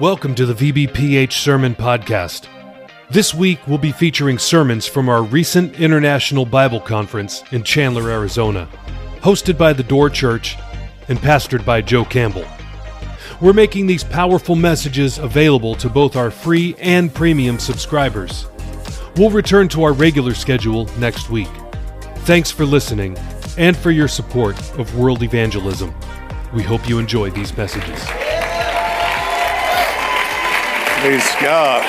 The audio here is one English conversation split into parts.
Welcome to the VBPH Sermon Podcast. This week we'll be featuring sermons from our recent International Bible Conference in Chandler, Arizona, hosted by the Door Church and pastored by Joe Campbell. We're making these powerful messages available to both our free and premium subscribers. We'll return to our regular schedule next week. Thanks for listening and for your support of world evangelism. We hope you enjoy these messages. Praise God.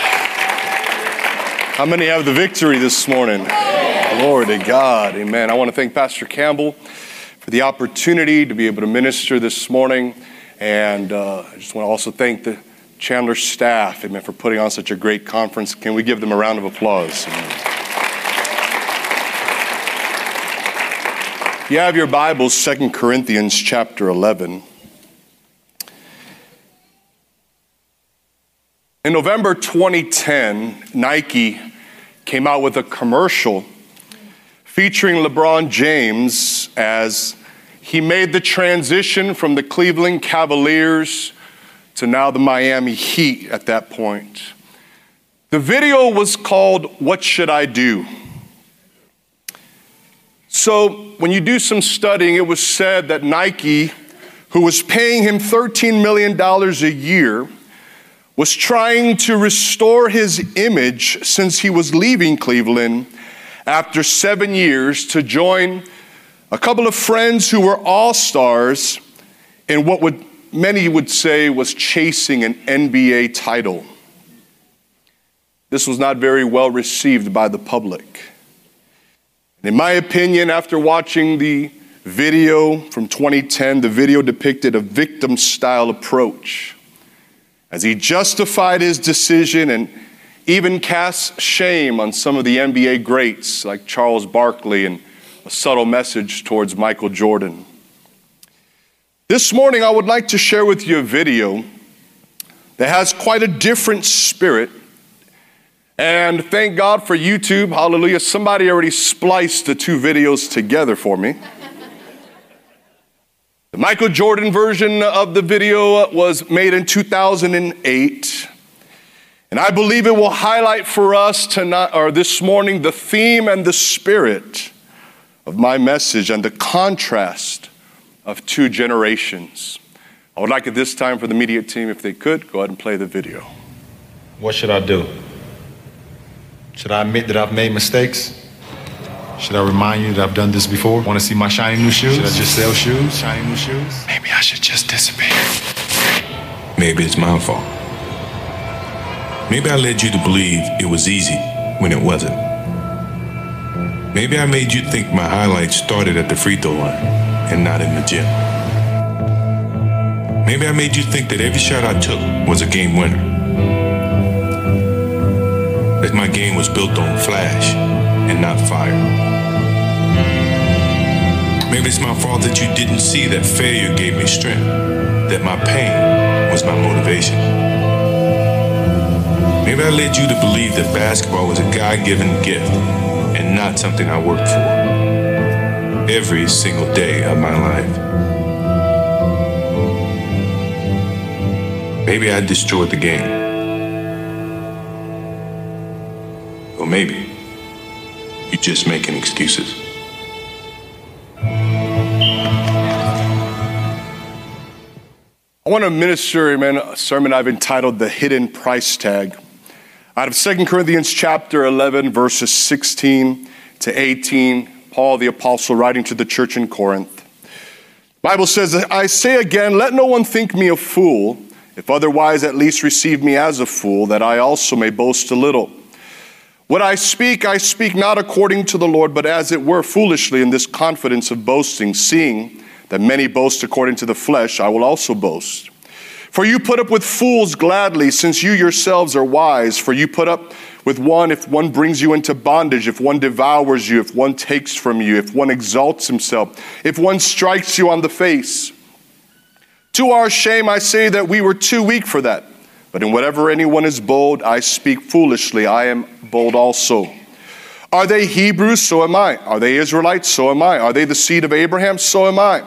How many have the victory this morning? Glory to God. Amen. I want to thank Pastor Campbell for the opportunity to be able to minister this morning. And uh, I just want to also thank the Chandler staff, amen, for putting on such a great conference. Can we give them a round of applause? Amen. You have your Bibles, Second Corinthians chapter 11. In November 2010, Nike came out with a commercial featuring LeBron James as he made the transition from the Cleveland Cavaliers to now the Miami Heat at that point. The video was called What Should I Do? So, when you do some studying, it was said that Nike, who was paying him $13 million a year, was trying to restore his image since he was leaving Cleveland after seven years to join a couple of friends who were all stars in what would many would say was chasing an NBA title. This was not very well received by the public. In my opinion, after watching the video from 2010, the video depicted a victim style approach as he justified his decision and even cast shame on some of the NBA greats like Charles Barkley and a subtle message towards Michael Jordan. This morning, I would like to share with you a video that has quite a different spirit. And thank God for YouTube. Hallelujah. Somebody already spliced the two videos together for me. The Michael Jordan version of the video was made in 2008. And I believe it will highlight for us tonight or this morning the theme and the spirit of my message and the contrast of two generations. I would like at this time for the media team, if they could, go ahead and play the video. What should I do? Should I admit that I've made mistakes? Should I remind you that I've done this before? Want to see my shiny new shoes? Should I just sell shoes? Shiny new shoes? Maybe I should just disappear. Maybe it's my fault. Maybe I led you to believe it was easy when it wasn't. Maybe I made you think my highlights started at the free throw line and not in the gym. Maybe I made you think that every shot I took was a game winner. That my game was built on flash and not fire. Maybe it's my fault that you didn't see that failure gave me strength, that my pain was my motivation. Maybe I led you to believe that basketball was a God given gift and not something I worked for every single day of my life. Maybe I destroyed the game. Or maybe you're just making excuses. I want to minister, amen, a sermon I've entitled The Hidden Price Tag. Out of 2 Corinthians chapter 11, verses 16 to 18, Paul the apostle writing to the church in Corinth. The Bible says, I say again, let no one think me a fool, if otherwise at least receive me as a fool, that I also may boast a little. What I speak, I speak not according to the Lord, but as it were foolishly in this confidence of boasting, seeing that many boast according to the flesh, I will also boast. For you put up with fools gladly, since you yourselves are wise. For you put up with one if one brings you into bondage, if one devours you, if one takes from you, if one exalts himself, if one strikes you on the face. To our shame, I say that we were too weak for that. But in whatever anyone is bold, I speak foolishly. I am bold also. Are they Hebrews? So am I. Are they Israelites? So am I. Are they the seed of Abraham? So am I.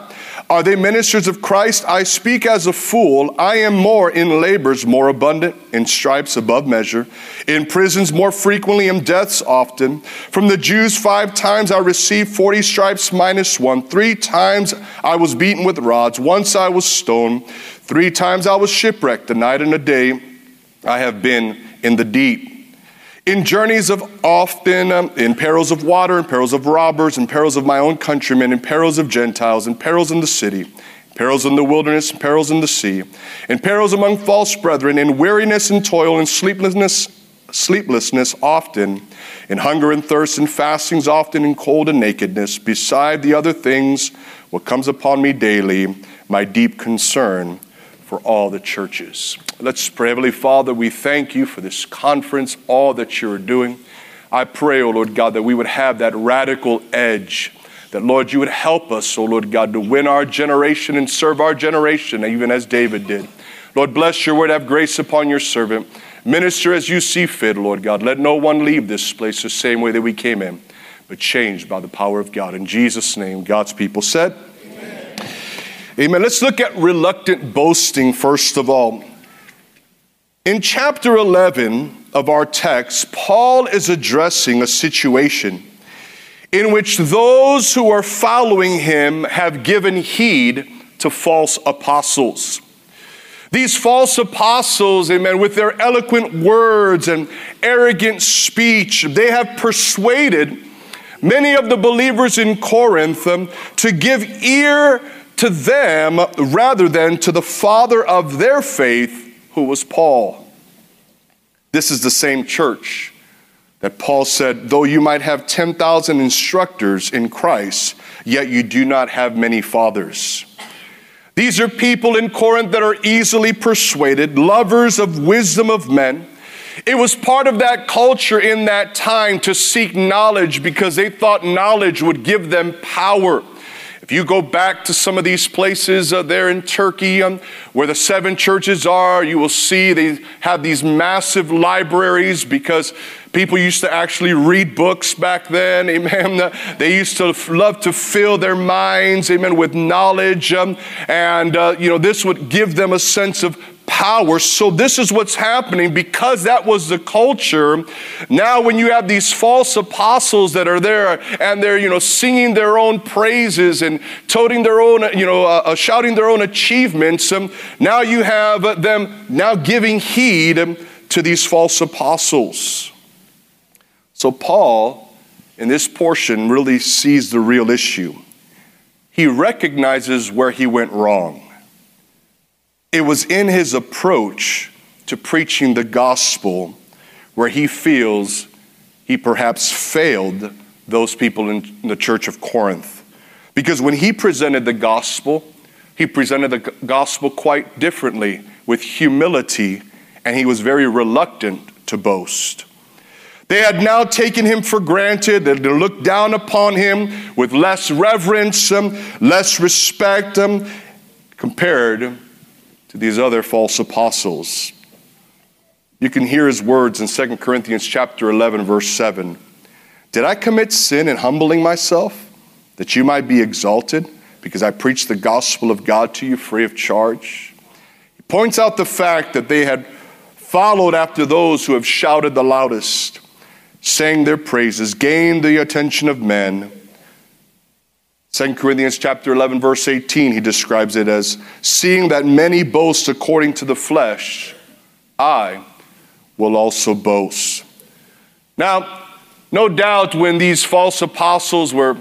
Are they ministers of Christ? I speak as a fool. I am more in labors more abundant, in stripes above measure, in prisons more frequently, in deaths often. From the Jews, five times I received 40 stripes minus one. Three times I was beaten with rods. Once I was stoned. Three times I was shipwrecked. A night and a day I have been in the deep in journeys of often, um, in perils of water, in perils of robbers, in perils of my own countrymen, in perils of Gentiles, in perils in the city, perils in the wilderness, perils in the sea, in perils among false brethren, in weariness and toil, in sleeplessness, sleeplessness often, in hunger and thirst, in fastings often, in cold and nakedness, beside the other things, what comes upon me daily, my deep concern for all the churches. Let's pray. Heavenly Father, we thank you for this conference, all that you're doing. I pray, O oh Lord God, that we would have that radical edge. That, Lord, you would help us, O oh Lord God, to win our generation and serve our generation, even as David did. Lord, bless your word. Have grace upon your servant. Minister as you see fit, Lord God. Let no one leave this place the same way that we came in, but changed by the power of God. In Jesus' name, God's people said, Amen. Let's look at reluctant boasting first of all. In chapter 11 of our text, Paul is addressing a situation in which those who are following him have given heed to false apostles. These false apostles, amen, with their eloquent words and arrogant speech, they have persuaded many of the believers in Corinth um, to give ear to them rather than to the father of their faith, who was Paul. This is the same church that Paul said, though you might have 10,000 instructors in Christ, yet you do not have many fathers. These are people in Corinth that are easily persuaded, lovers of wisdom of men. It was part of that culture in that time to seek knowledge because they thought knowledge would give them power. If you go back to some of these places uh, there in Turkey um, where the seven churches are, you will see they have these massive libraries because people used to actually read books back then. Amen. They used to love to fill their minds, amen, with knowledge. Um, and, uh, you know, this would give them a sense of power. So, this is what's happening because that was the culture. Now, when you have these false apostles that are there and they're, you know, singing their own praises and toting their own, you know, uh, uh, shouting their own achievements, um, now you have them now giving heed to these false apostles. So, Paul, in this portion, really sees the real issue. He recognizes where he went wrong. It was in his approach to preaching the gospel where he feels he perhaps failed those people in the church of Corinth. Because when he presented the gospel, he presented the gospel quite differently with humility, and he was very reluctant to boast. They had now taken him for granted, they looked down upon him with less reverence, um, less respect um, compared to these other false apostles. You can hear his words in 2 Corinthians chapter 11 verse 7. Did I commit sin in humbling myself that you might be exalted because I preached the gospel of God to you free of charge? He points out the fact that they had followed after those who have shouted the loudest, sang their praises, gained the attention of men, 2 Corinthians chapter 11 verse 18 he describes it as seeing that many boast according to the flesh I will also boast. Now, no doubt when these false apostles were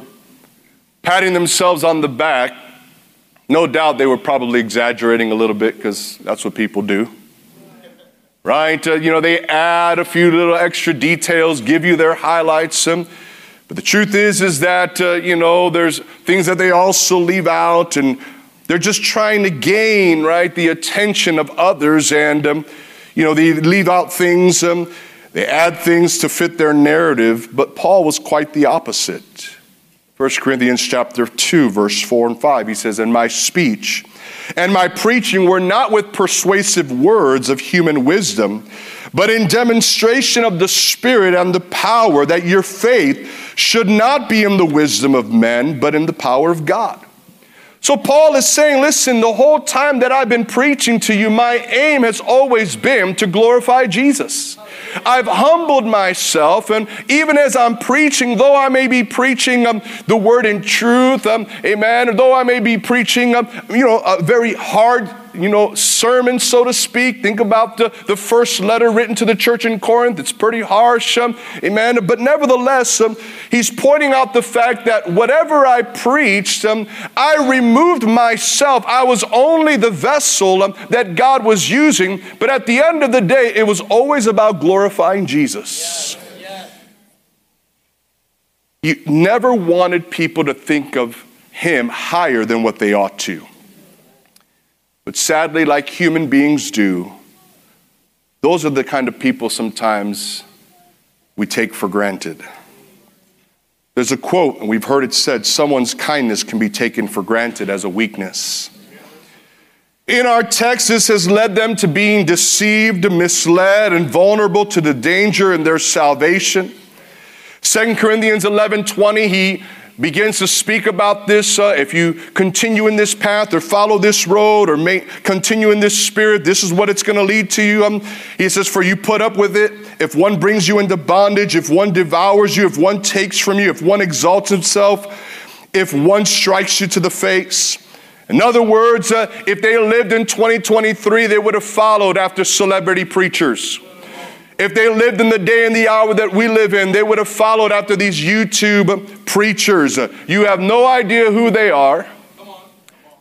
patting themselves on the back, no doubt they were probably exaggerating a little bit because that's what people do. Right? Uh, you know, they add a few little extra details, give you their highlights. Um, but the truth is, is that, uh, you know, there's things that they also leave out and they're just trying to gain, right, the attention of others. And, um, you know, they leave out things, um, they add things to fit their narrative. But Paul was quite the opposite. 1 Corinthians chapter 2, verse 4 and 5, he says, And my speech and my preaching were not with persuasive words of human wisdom, but in demonstration of the Spirit and the power, that your faith should not be in the wisdom of men, but in the power of God. So Paul is saying, listen, the whole time that I've been preaching to you, my aim has always been to glorify Jesus. I've humbled myself, and even as I'm preaching, though I may be preaching um, the word in truth, um, amen, though I may be preaching, um, you know, a very hard you know, sermon, so to speak. Think about the, the first letter written to the church in Corinth. It's pretty harsh, um, amen. But nevertheless, um, he's pointing out the fact that whatever I preached, um, I removed myself. I was only the vessel um, that God was using. But at the end of the day, it was always about glorifying Jesus. You never wanted people to think of him higher than what they ought to. But sadly, like human beings do, those are the kind of people sometimes we take for granted. There's a quote, and we've heard it said someone's kindness can be taken for granted as a weakness. In our text, this has led them to being deceived, misled, and vulnerable to the danger in their salvation. 2 Corinthians 11 20, he begins to speak about this. Uh, if you continue in this path or follow this road or continue in this spirit, this is what it's going to lead to you. Um, he says, For you put up with it. If one brings you into bondage, if one devours you, if one takes from you, if one exalts himself, if one strikes you to the face. In other words, uh, if they lived in 2023, they would have followed after celebrity preachers. If they lived in the day and the hour that we live in, they would have followed after these YouTube preachers. You have no idea who they are.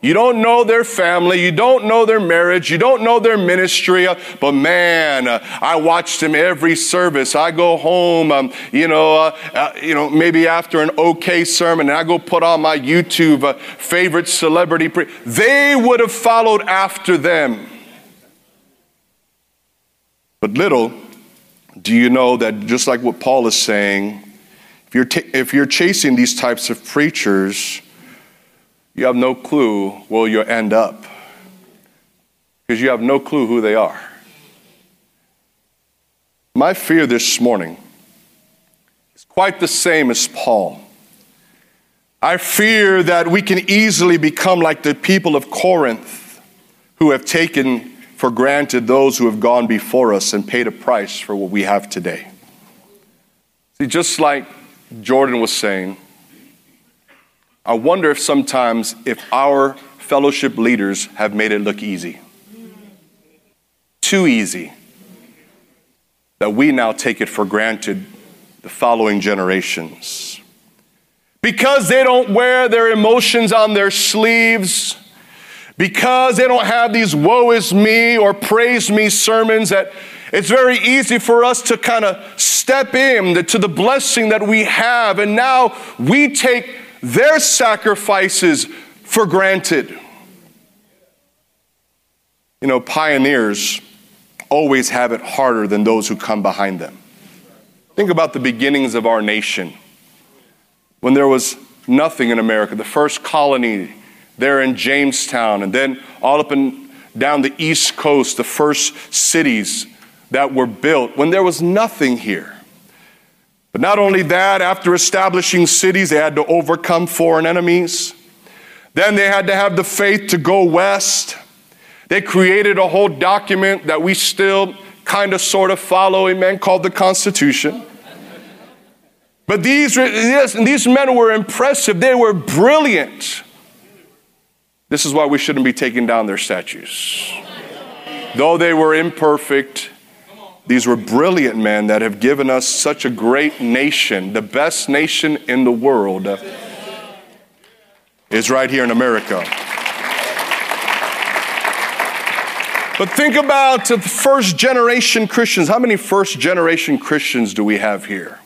You don't know their family. You don't know their marriage. You don't know their ministry. But man, I watched them every service. I go home, um, you know, uh, uh, you know, maybe after an okay sermon, and I go put on my YouTube uh, favorite celebrity. Pre- they would have followed after them. But little do you know that just like what Paul is saying, if you're, if you're chasing these types of preachers, you have no clue where you'll end up because you have no clue who they are. My fear this morning is quite the same as Paul. I fear that we can easily become like the people of Corinth who have taken for granted those who have gone before us and paid a price for what we have today. See, just like Jordan was saying, I wonder if sometimes if our fellowship leaders have made it look easy. Too easy. That we now take it for granted the following generations. Because they don't wear their emotions on their sleeves, because they don't have these woe is me or praise me sermons that it's very easy for us to kind of step in to the blessing that we have. And now we take their sacrifices for granted. You know pioneers always have it harder than those who come behind them. Think about the beginnings of our nation. When there was nothing in america the first colony there in Jamestown, and then all up and down the East Coast, the first cities that were built when there was nothing here. But not only that, after establishing cities, they had to overcome foreign enemies. Then they had to have the faith to go west. They created a whole document that we still kind of sort of follow, amen, called the Constitution. But these, these men were impressive, they were brilliant. This is why we shouldn't be taking down their statues. Though they were imperfect, these were brilliant men that have given us such a great nation. The best nation in the world is right here in America. But think about the first generation Christians. How many first generation Christians do we have here?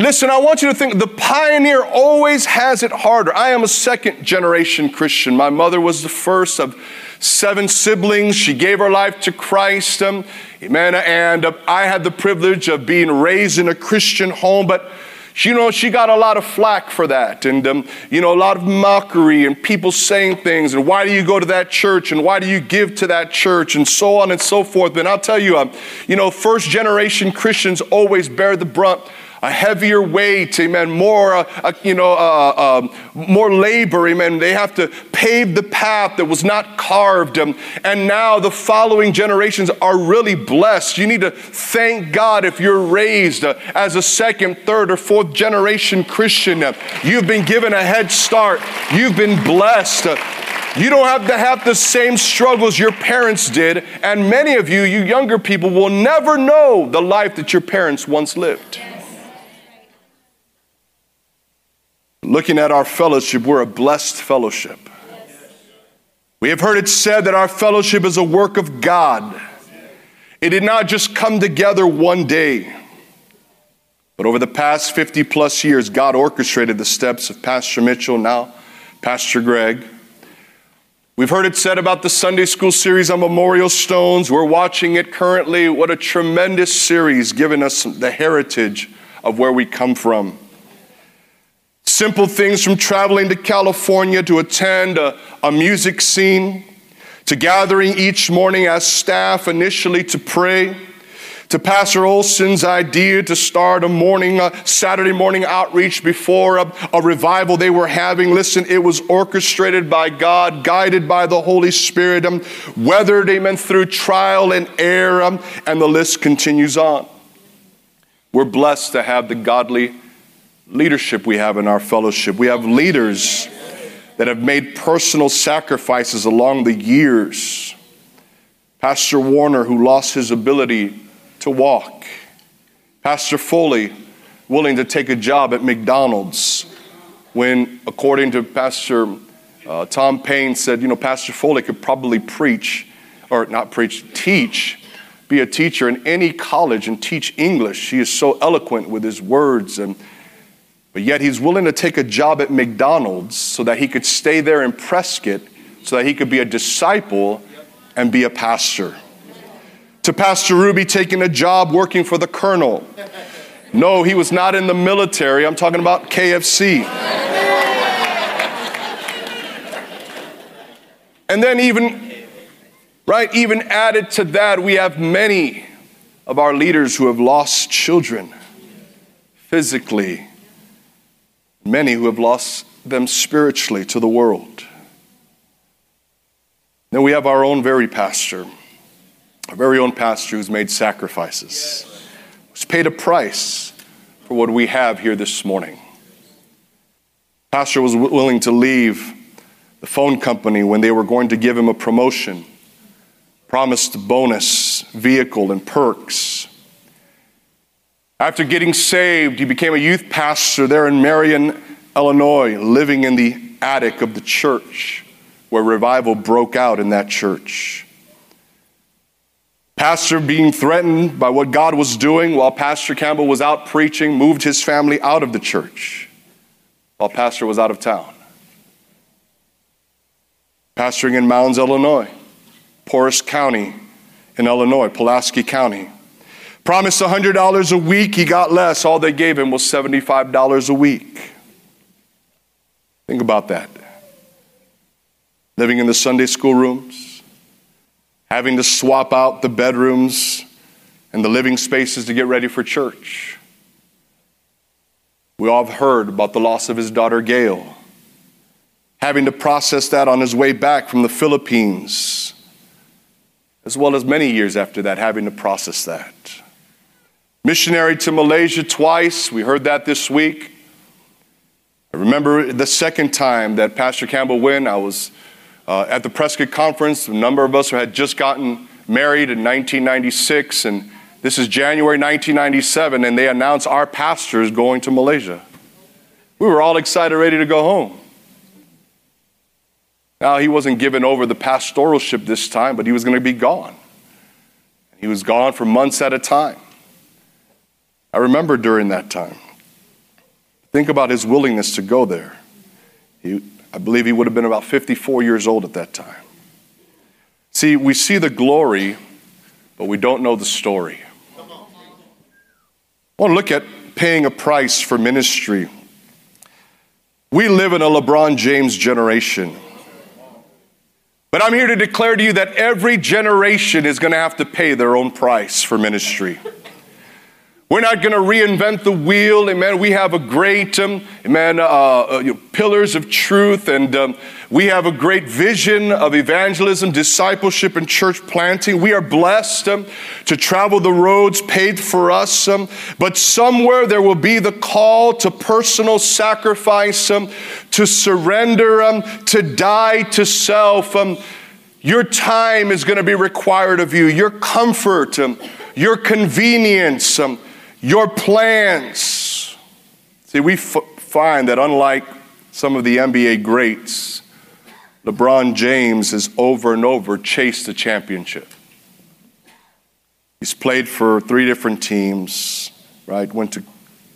Listen, I want you to think the pioneer always has it harder. I am a second generation Christian. My mother was the first of seven siblings. She gave her life to Christ. Um, amen. And uh, I had the privilege of being raised in a Christian home, but you know, she got a lot of flack for that, and um, you know, a lot of mockery, and people saying things, and why do you go to that church, and why do you give to that church, and so on and so forth. But I'll tell you, um, you know, first generation Christians always bear the brunt a heavier weight, amen, more, uh, uh, you know, uh, um, more labor, amen. They have to pave the path that was not carved. Um, and now the following generations are really blessed. You need to thank God if you're raised uh, as a second, third, or fourth generation Christian. Uh, you've been given a head start, you've been blessed. Uh, you don't have to have the same struggles your parents did, and many of you, you younger people, will never know the life that your parents once lived. Looking at our fellowship, we're a blessed fellowship. We have heard it said that our fellowship is a work of God. It did not just come together one day, but over the past 50 plus years, God orchestrated the steps of Pastor Mitchell, now Pastor Greg. We've heard it said about the Sunday school series on memorial stones. We're watching it currently. What a tremendous series, giving us the heritage of where we come from. Simple things from traveling to California to attend a, a music scene, to gathering each morning as staff initially to pray, to Pastor Olson's idea to start a morning, a Saturday morning outreach before a, a, revival they were having. Listen, it was orchestrated by God, guided by the Holy Spirit, um, weathered, amen, through trial and error, um, and the list continues on. We're blessed to have the godly leadership we have in our fellowship. We have leaders that have made personal sacrifices along the years. Pastor Warner, who lost his ability to walk. Pastor Foley, willing to take a job at McDonald's when, according to Pastor uh, Tom Payne, said, you know, Pastor Foley could probably preach, or not preach, teach, be a teacher in any college and teach English. He is so eloquent with his words and but yet he's willing to take a job at McDonald's so that he could stay there in Prescott, so that he could be a disciple and be a pastor. To Pastor Ruby taking a job working for the colonel. No, he was not in the military. I'm talking about KFC. And then, even, right, even added to that, we have many of our leaders who have lost children physically many who have lost them spiritually to the world. Then we have our own very pastor, our very own pastor who's made sacrifices, who's paid a price for what we have here this morning. Pastor was willing to leave the phone company when they were going to give him a promotion, promised bonus, vehicle, and perks. After getting saved, he became a youth pastor there in Marion, Illinois, living in the attic of the church where revival broke out in that church. Pastor being threatened by what God was doing while Pastor Campbell was out preaching, moved his family out of the church while Pastor was out of town. Pastoring in Mounds, Illinois, poorest county in Illinois, Pulaski County. Promised $100 a week, he got less. All they gave him was $75 a week. Think about that. Living in the Sunday school rooms, having to swap out the bedrooms and the living spaces to get ready for church. We all have heard about the loss of his daughter Gail, having to process that on his way back from the Philippines, as well as many years after that, having to process that. Missionary to Malaysia twice. We heard that this week. I remember the second time that Pastor Campbell went, I was uh, at the Prescott Conference. A number of us had just gotten married in 1996, and this is January 1997, and they announced our pastor is going to Malaysia. We were all excited, ready to go home. Now, he wasn't given over the pastoralship this time, but he was going to be gone. He was gone for months at a time. I remember during that time. Think about his willingness to go there. He, I believe he would have been about 54 years old at that time. See, we see the glory, but we don't know the story. I want to look at paying a price for ministry. We live in a LeBron James generation. But I'm here to declare to you that every generation is going to have to pay their own price for ministry. We're not going to reinvent the wheel. Amen. We have a great, um, amen, uh, uh, you know, pillars of truth, and um, we have a great vision of evangelism, discipleship, and church planting. We are blessed um, to travel the roads paid for us, um, but somewhere there will be the call to personal sacrifice, um, to surrender, um, to die to self. your time is going to be required of you, your comfort, your convenience your plans. See, we f- find that unlike some of the NBA greats, LeBron James has over and over chased the championship. He's played for three different teams, right? Went to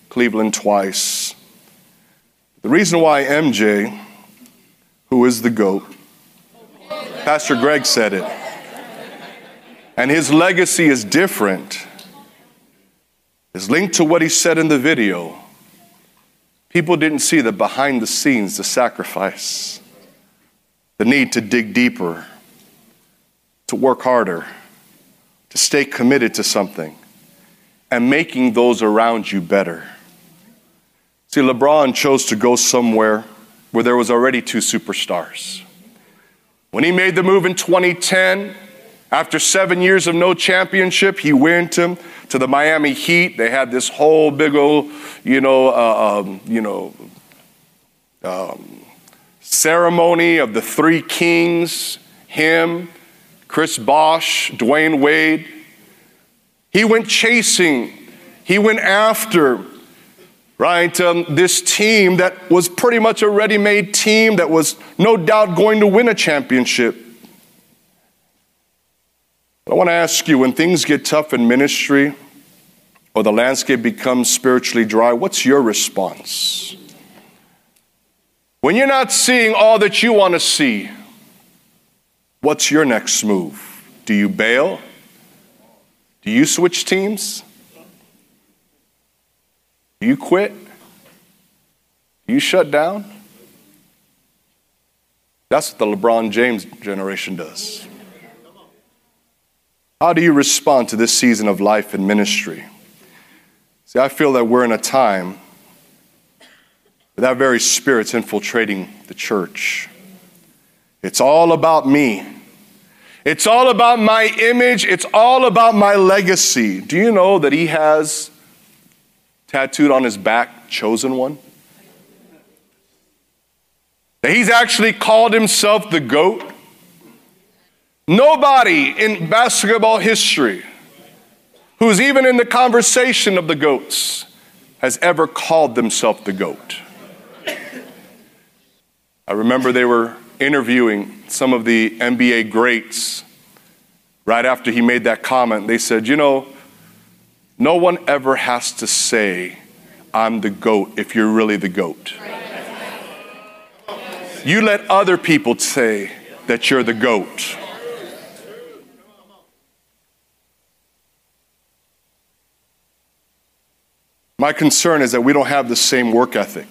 Cleveland twice. The reason why MJ, who is the GOAT, Pastor Greg said it, and his legacy is different is linked to what he said in the video. People didn't see the behind the scenes, the sacrifice, the need to dig deeper, to work harder, to stay committed to something, and making those around you better. See, LeBron chose to go somewhere where there was already two superstars. When he made the move in 2010, after seven years of no championship, he went to, to the Miami Heat. They had this whole big old, you know, uh, um, you know, um, ceremony of the three kings, him, Chris Bosh, Dwyane Wade. He went chasing, he went after, right, um, this team that was pretty much a ready made team that was no doubt going to win a championship. I want to ask you when things get tough in ministry or the landscape becomes spiritually dry, what's your response? When you're not seeing all that you want to see, what's your next move? Do you bail? Do you switch teams? Do you quit? Do you shut down? That's what the LeBron James generation does. How do you respond to this season of life and ministry? See, I feel that we're in a time where that very spirit's infiltrating the church. It's all about me. It's all about my image. It's all about my legacy. Do you know that he has tattooed on his back, chosen one? That he's actually called himself the GOAT? Nobody in basketball history who's even in the conversation of the GOATs has ever called themselves the GOAT. I remember they were interviewing some of the NBA greats right after he made that comment. They said, You know, no one ever has to say, I'm the GOAT if you're really the GOAT. You let other people say that you're the GOAT. My concern is that we don't have the same work ethic.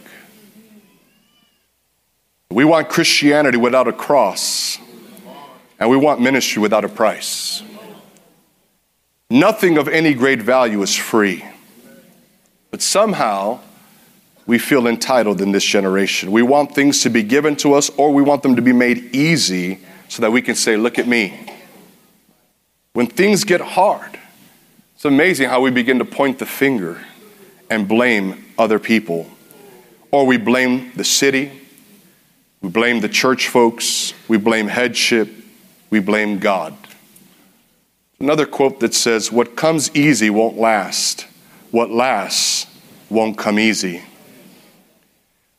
We want Christianity without a cross, and we want ministry without a price. Nothing of any great value is free. But somehow, we feel entitled in this generation. We want things to be given to us, or we want them to be made easy so that we can say, Look at me. When things get hard, it's amazing how we begin to point the finger and blame other people. Or we blame the city, we blame the church folks, we blame headship, we blame God. Another quote that says, What comes easy won't last, what lasts won't come easy.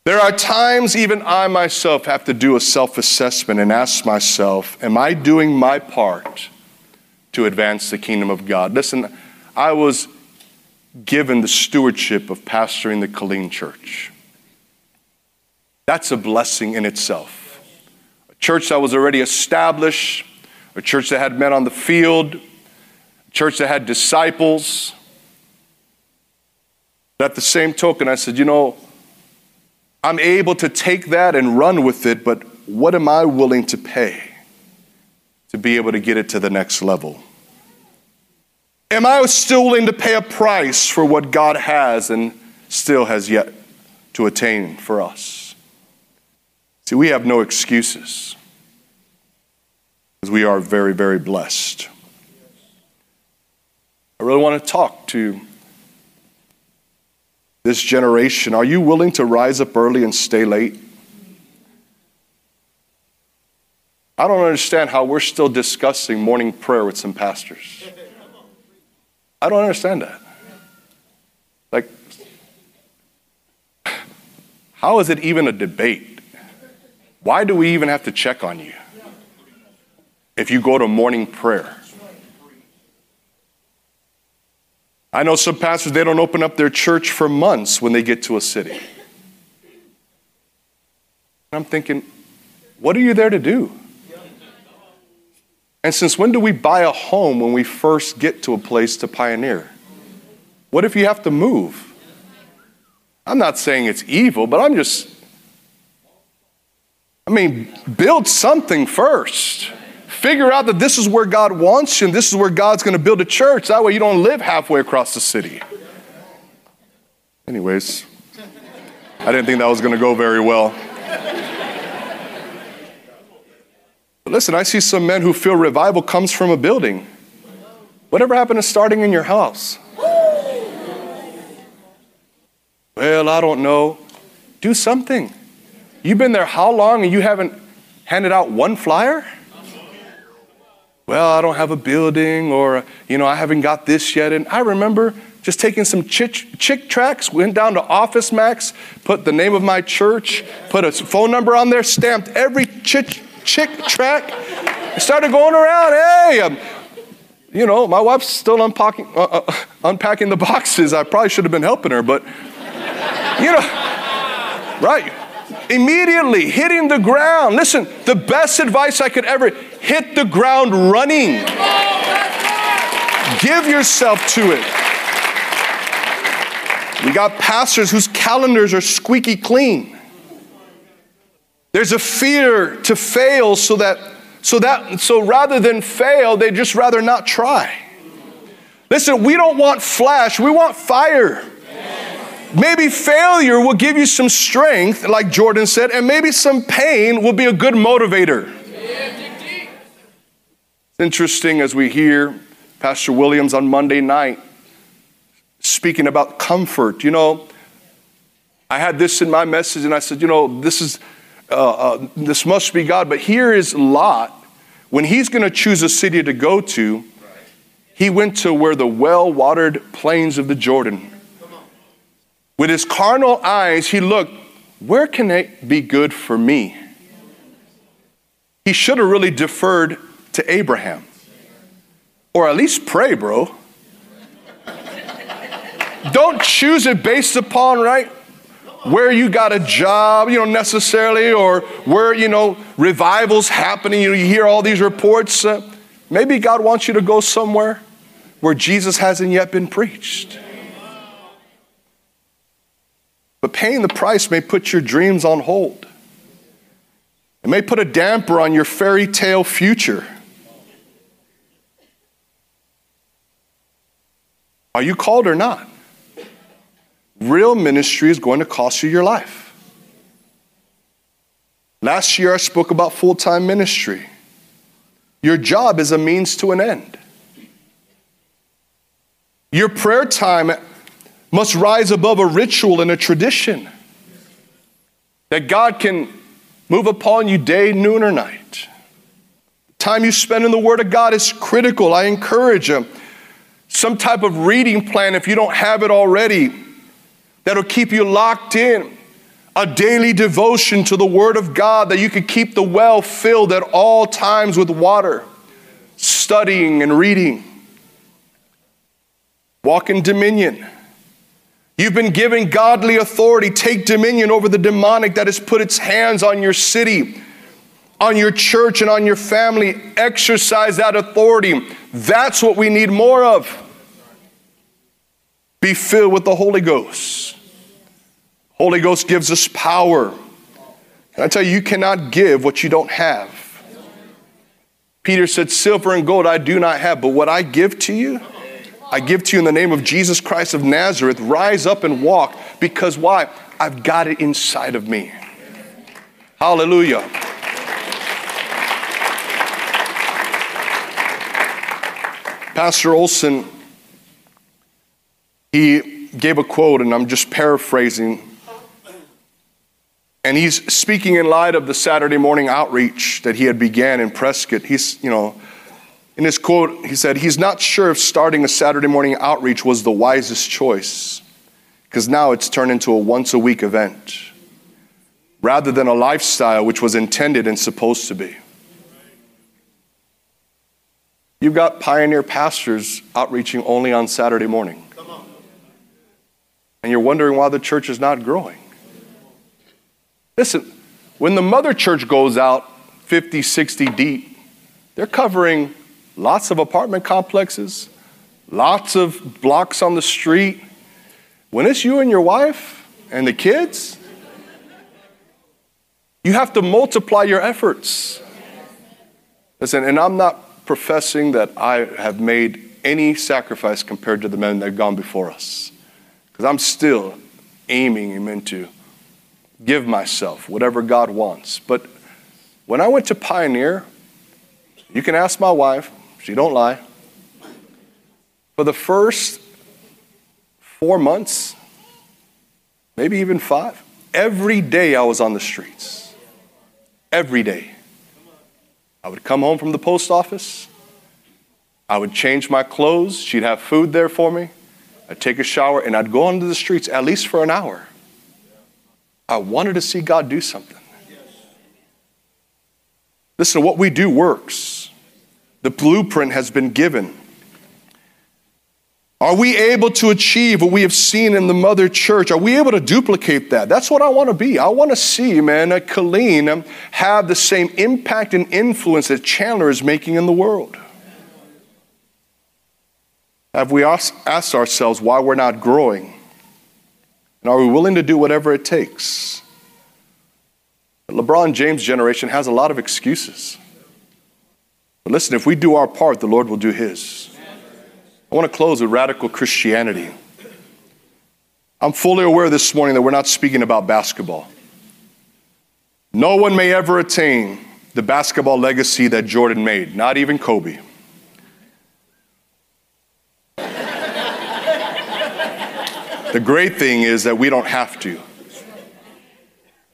There are times even I myself have to do a self assessment and ask myself, Am I doing my part to advance the kingdom of God? Listen, I was given the stewardship of pastoring the Killeen Church. That's a blessing in itself. A church that was already established, a church that had men on the field, a church that had disciples. But at the same token, I said, you know, I'm able to take that and run with it, but what am I willing to pay to be able to get it to the next level? Am I still willing to pay a price for what God has and still has yet to attain for us? See, we have no excuses because we are very, very blessed. I really want to talk to this generation. Are you willing to rise up early and stay late? I don't understand how we're still discussing morning prayer with some pastors. I don't understand that. Like, how is it even a debate? Why do we even have to check on you if you go to morning prayer? I know some pastors, they don't open up their church for months when they get to a city. I'm thinking, what are you there to do? And since when do we buy a home when we first get to a place to pioneer? What if you have to move? I'm not saying it's evil, but I'm just, I mean, build something first. Figure out that this is where God wants you and this is where God's going to build a church. That way you don't live halfway across the city. Anyways, I didn't think that was going to go very well. Listen, I see some men who feel revival comes from a building. Whatever happened to starting in your house? Well, I don't know. Do something. You've been there how long and you haven't handed out one flyer? Well, I don't have a building or, you know, I haven't got this yet. And I remember just taking some chick, Chick tracts, went down to Office Max, put the name of my church, put a phone number on there, stamped every chick, Chick tract, started going around. Hey, um, you know, my wife's still unpacking, uh, uh, unpacking the boxes. I probably should have been helping her, but, you know, right immediately hitting the ground. Listen, the best advice I could ever hit the ground running. Give yourself to it. We got pastors whose calendars are squeaky clean. There's a fear to fail so that so that so rather than fail, they just rather not try. Listen, we don't want flash, we want fire. Maybe failure will give you some strength, like Jordan said, and maybe some pain will be a good motivator. It's interesting as we hear Pastor Williams on Monday night speaking about comfort. You know, I had this in my message, and I said, you know, this is uh, uh, this must be God. But here is Lot. When he's going to choose a city to go to, he went to where the well-watered plains of the Jordan with his carnal eyes, he looked, where can it be good for me? He should have really deferred to Abraham. Or at least pray, bro. Don't choose it based upon, right? Where you got a job, you know, necessarily, or where, you know, revivals happening. You, know, you hear all these reports. Uh, maybe God wants you to go somewhere where Jesus hasn't yet been preached. But paying the price may put your dreams on hold. It may put a damper on your fairy tale future. Are you called or not? Real ministry is going to cost you your life. Last year I spoke about full time ministry. Your job is a means to an end. Your prayer time must rise above a ritual and a tradition. That God can move upon you day, noon, or night. Time you spend in the Word of God is critical. I encourage you. Some type of reading plan, if you don't have it already, that'll keep you locked in. A daily devotion to the Word of God that you could keep the well filled at all times with water, studying and reading. Walk in dominion. You've been given godly authority. Take dominion over the demonic that has put its hands on your city, on your church, and on your family. Exercise that authority. That's what we need more of. Be filled with the Holy Ghost. Holy Ghost gives us power. And I tell you, you cannot give what you don't have. Peter said, Silver and gold I do not have, but what I give to you, I give to you in the name of Jesus Christ of Nazareth, rise up and walk. Because why? I've got it inside of me. Hallelujah. Pastor Olson, he gave a quote, and I'm just paraphrasing. And he's speaking in light of the Saturday morning outreach that he had began in Prescott. He's, you know, in his quote, he said, he's not sure if starting a Saturday morning outreach was the wisest choice, because now it's turned into a once a week event rather than a lifestyle which was intended and supposed to be. You've got pioneer pastors outreaching only on Saturday morning. And you're wondering why the church is not growing. Listen, when the mother church goes out 50, 60 deep, they're covering lots of apartment complexes, lots of blocks on the street. When it's you and your wife and the kids, you have to multiply your efforts. Listen, and I'm not professing that I have made any sacrifice compared to the men that have gone before us, because I'm still aiming him into give myself whatever God wants. But when I went to Pioneer, you can ask my wife, she don't lie. For the first four months, maybe even five, every day I was on the streets. Every day. I would come home from the post office. I would change my clothes. She'd have food there for me. I'd take a shower and I'd go onto the streets at least for an hour. I wanted to see God do something. Listen, what we do works. The blueprint has been given. Are we able to achieve what we have seen in the mother church? Are we able to duplicate that? That's what I want to be. I want to see, man, a Killeen have the same impact and influence that Chandler is making in the world. Have we asked ourselves why we're not growing? And are we willing to do whatever it takes? The LeBron James generation has a lot of excuses. But listen, if we do our part, the Lord will do his. I want to close with radical Christianity. I'm fully aware this morning that we're not speaking about basketball. No one may ever attain the basketball legacy that Jordan made, not even Kobe. The great thing is that we don't have to.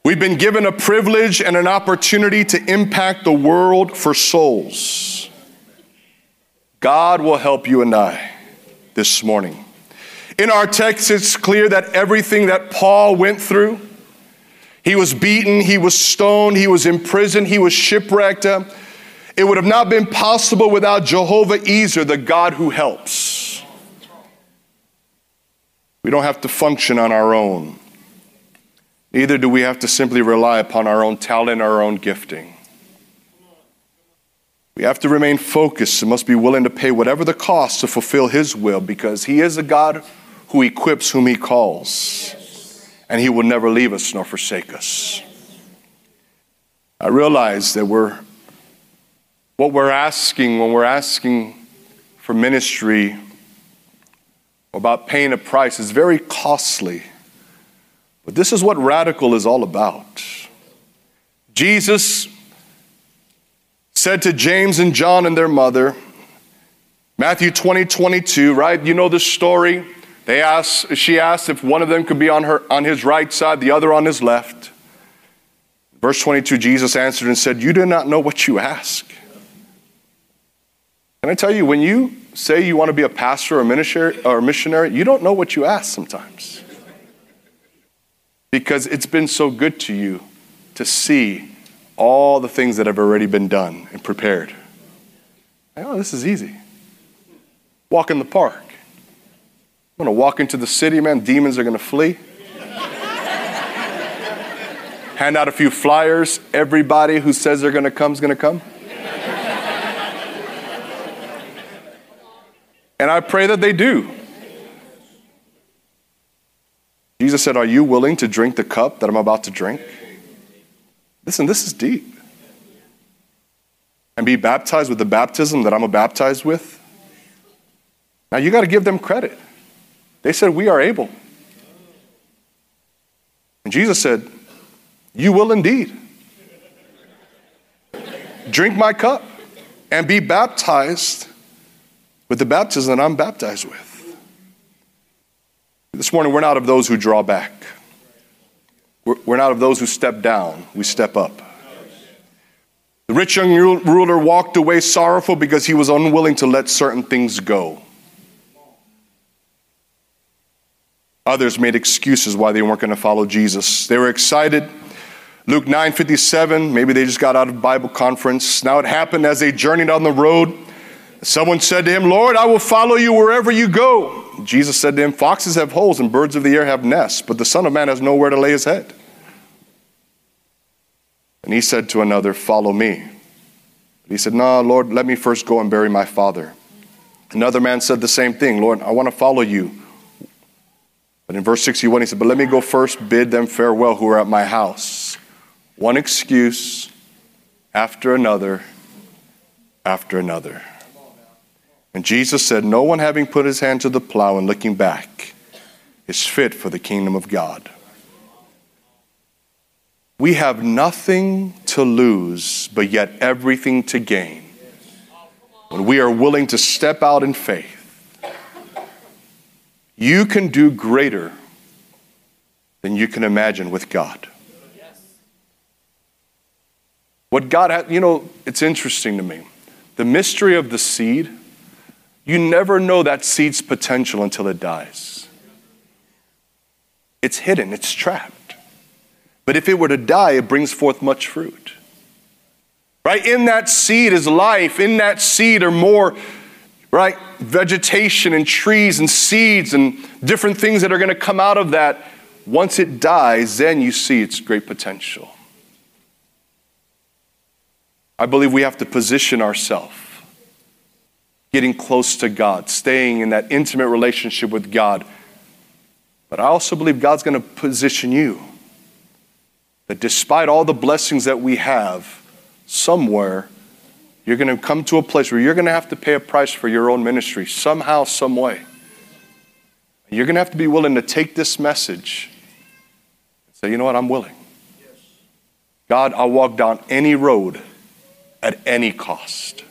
We've been given a privilege and an opportunity to impact the world for souls. God will help you and I this morning. In our text, it's clear that everything that Paul went through, he was beaten, he was stoned, he was imprisoned, he was shipwrecked. It would have not been possible without Jehovah Ezer, the God who helps. We don't have to function on our own. Neither do we have to simply rely upon our own talent, our own gifting. We have to remain focused and must be willing to pay whatever the cost to fulfill His will because He is a God who equips whom He calls, and He will never leave us nor forsake us. I realize that we're, what we're asking when we're asking for ministry about paying a price is very costly. But this is what radical is all about. Jesus said to James and John and their mother, Matthew 20, 22, right? You know the story. They asked, she asked if one of them could be on, her, on his right side, the other on his left. Verse 22, Jesus answered and said, You do not know what you ask. Can I tell you, when you say you want to be a pastor or missionary, or missionary you don't know what you ask sometimes because it's been so good to you to see all the things that have already been done and prepared. Oh, this is easy. Walk in the park. I'm going to walk into the city, man. Demons are going to flee. Hand out a few flyers. Everybody who says they're going to come is going to come. And I pray that they do. Jesus said, Are you willing to drink the cup that I'm about to drink? Listen, this is deep. And be baptized with the baptism that I'm baptized with? Now you got to give them credit. They said, We are able. And Jesus said, You will indeed. Drink my cup and be baptized with the baptism that I'm baptized with. This morning, we're not of those who draw back. We're not of those who step down, we step up. The rich young ruler walked away sorrowful because he was unwilling to let certain things go. Others made excuses why they weren't going to follow Jesus. They were excited. Luke 9:57, maybe they just got out of Bible conference. Now it happened as they journeyed on the road. Someone said to him, Lord, I will follow you wherever you go. Jesus said to him, Foxes have holes and birds of the air have nests, but the Son of Man has nowhere to lay his head. And he said to another, Follow me. But he said, No, Lord, let me first go and bury my father. Another man said the same thing, Lord, I want to follow you. But in verse 61, he said, But let me go first, bid them farewell who are at my house. One excuse after another after another. And Jesus said, No one having put his hand to the plow and looking back is fit for the kingdom of God. We have nothing to lose, but yet everything to gain. When we are willing to step out in faith you can do greater than you can imagine with God. What God had, you know, it's interesting to me. The mystery of the seed, you never know that seed's potential until it dies. It's hidden, it's trapped. But if it were to die, it brings forth much fruit. Right? In that seed is life. In that seed are more right? Vegetation and trees and seeds and different things that are going to come out of that. Once it dies, then you see its great potential. I believe we have to position ourselves, getting close to God, staying in that intimate relationship with God. But I also believe God's going to position you that despite all the blessings that we have, somewhere you're going to come to a place where you're going to have to pay a price for your own ministry somehow, some way. You're going to have to be willing to take this message and say, you know what, I'm willing. God, I'll walk down any road at any cost.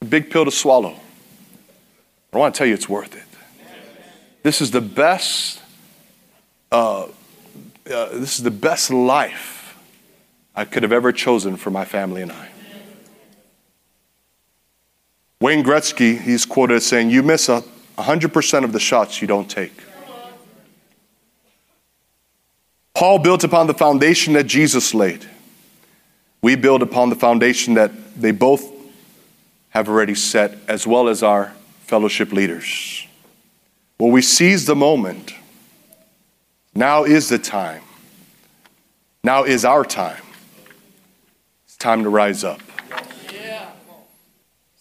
Big pill to swallow. I want to tell you it's worth it. This is the best. Uh, uh, this is the best life I could have ever chosen for my family and I. Wayne Gretzky, he's quoted as saying, You miss a 100% of the shots you don't take. Paul built upon the foundation that Jesus laid. We build upon the foundation that they both have already set, as well as our fellowship leaders. Well, we seize the moment. Now is the time. Now is our time it's time to rise up.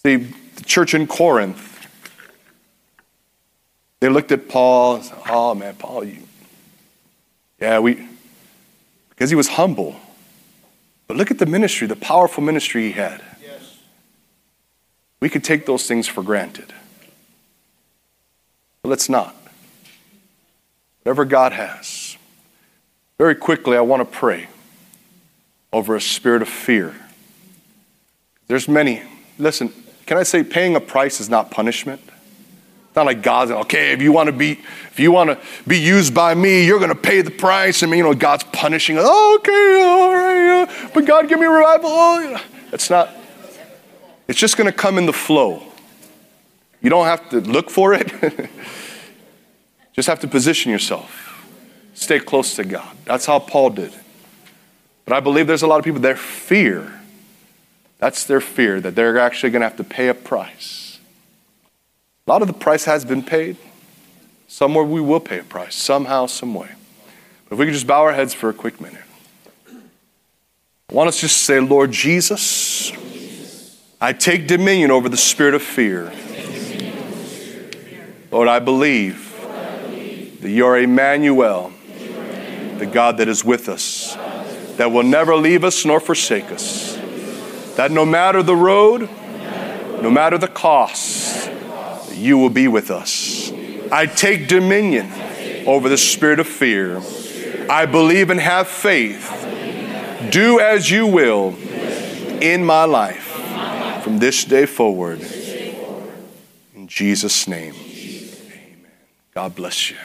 See, the church in Corinth, they looked at Paul Oh man, Paul, you. Yeah, we. Because he was humble. But look at the ministry, the powerful ministry he had. We could take those things for granted. But let's not. Whatever God has. Very quickly, I want to pray over a spirit of fear. There's many. Listen, can I say paying a price is not punishment? It's not like God's okay. If you want to be, if you want to be used by me, you're going to pay the price. I mean, you know, God's punishing. Oh, okay, all right, but God give me revival. Oh, know. It's not. It's just going to come in the flow. You don't have to look for it. just have to position yourself. Stay close to God. That's how Paul did. But I believe there's a lot of people, their fear, that's their fear, that they're actually going to have to pay a price. A lot of the price has been paid. Somewhere we will pay a price, somehow, some way. But if we could just bow our heads for a quick minute. I want us just to say, Lord Jesus, I take dominion over the spirit of fear. Lord, I believe that you're Emmanuel, the God that is with us, that will never leave us nor forsake us. That no matter the road, no matter the cost, you will be with us. I take dominion over the spirit of fear. I believe and have faith. Do as you will in my life from this day forward. In Jesus' name, amen. God bless you.